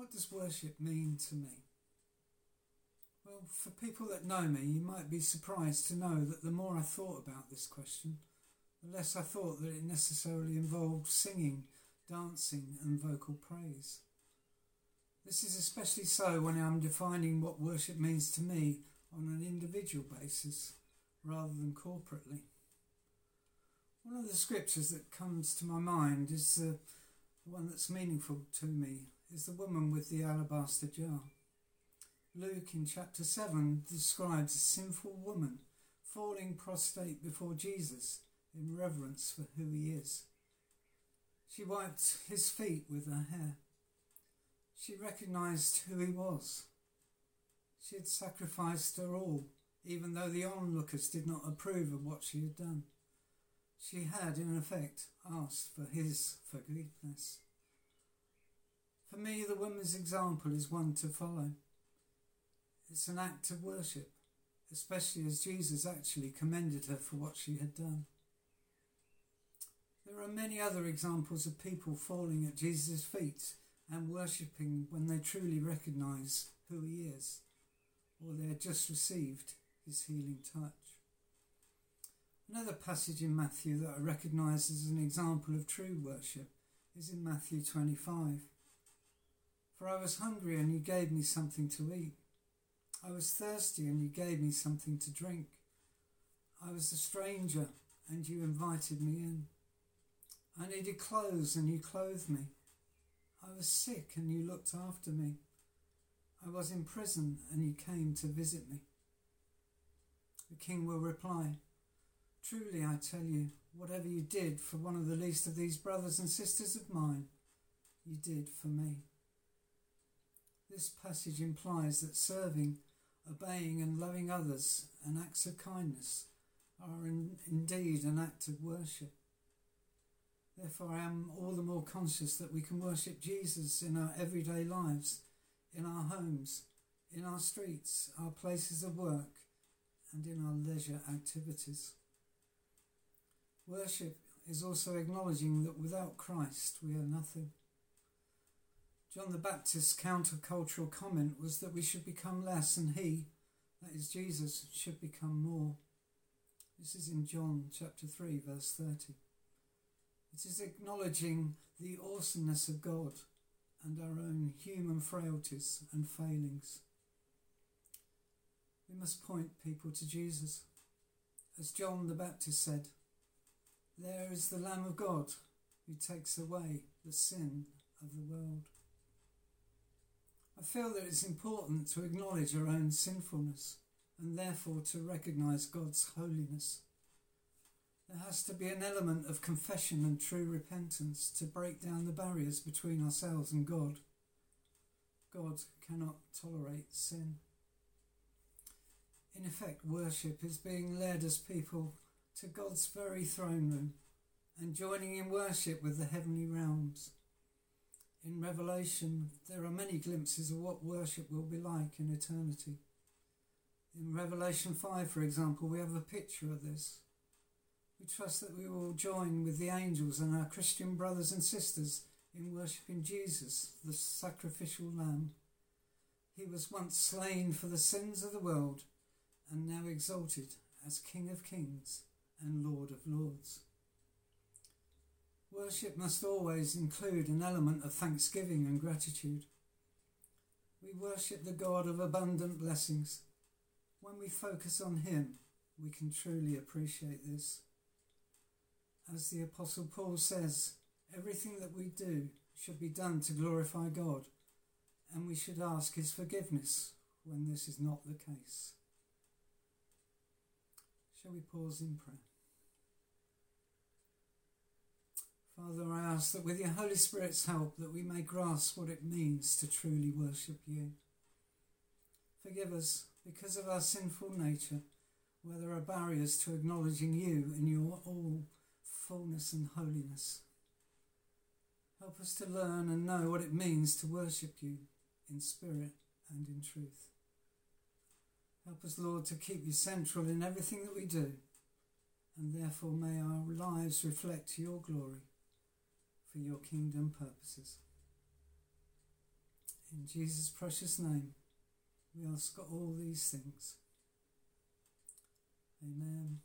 What does worship mean to me? Well, for people that know me, you might be surprised to know that the more I thought about this question, the less I thought that it necessarily involved singing, dancing, and vocal praise. This is especially so when I'm defining what worship means to me on an individual basis rather than corporately. One of the scriptures that comes to my mind is the one that's meaningful to me is the woman with the alabaster jar. Luke in chapter 7 describes a sinful woman falling prostrate before Jesus in reverence for who he is. She wiped his feet with her hair. She recognized who he was. She had sacrificed her all, even though the onlookers did not approve of what she had done. She had, in effect, asked for his forgiveness. For me, the woman's example is one to follow. It's an act of worship, especially as Jesus actually commended her for what she had done. There are many other examples of people falling at Jesus' feet and worshipping when they truly recognize who he is or they had just received his healing touch. Another passage in Matthew that I recognise as an example of true worship is in Matthew 25. For I was hungry and you gave me something to eat. I was thirsty and you gave me something to drink. I was a stranger and you invited me in. I needed clothes and you clothed me. I was sick and you looked after me. I was in prison and you came to visit me. The king will reply, Truly I tell you, whatever you did for one of the least of these brothers and sisters of mine, you did for me. This passage implies that serving, obeying, and loving others and acts of kindness are in, indeed an act of worship. Therefore, I am all the more conscious that we can worship Jesus in our everyday lives, in our homes, in our streets, our places of work, and in our leisure activities. Worship is also acknowledging that without Christ we are nothing. John the Baptist's countercultural comment was that we should become less and he, that is Jesus, should become more. This is in John chapter 3, verse 30. It is acknowledging the awesomeness of God and our own human frailties and failings. We must point people to Jesus. As John the Baptist said, There is the Lamb of God who takes away the sin of the world. I feel that it's important to acknowledge our own sinfulness and therefore to recognise God's holiness. There has to be an element of confession and true repentance to break down the barriers between ourselves and God. God cannot tolerate sin. In effect, worship is being led as people to God's very throne room and joining in worship with the heavenly realms. In Revelation, there are many glimpses of what worship will be like in eternity. In Revelation 5, for example, we have a picture of this. We trust that we will join with the angels and our Christian brothers and sisters in worshipping Jesus, the sacrificial Lamb. He was once slain for the sins of the world and now exalted as King of Kings and Lord of Lords. Worship must always include an element of thanksgiving and gratitude. We worship the God of abundant blessings. When we focus on Him, we can truly appreciate this. As the Apostle Paul says, everything that we do should be done to glorify God, and we should ask His forgiveness when this is not the case. Shall we pause in prayer? Father, I ask that with your Holy Spirit's help that we may grasp what it means to truly worship you. Forgive us because of our sinful nature, where there are barriers to acknowledging you in your all fullness and holiness. Help us to learn and know what it means to worship you in spirit and in truth. Help us, Lord, to keep you central in everything that we do, and therefore may our lives reflect your glory for your kingdom purposes. In Jesus' precious name, we ask all these things. Amen.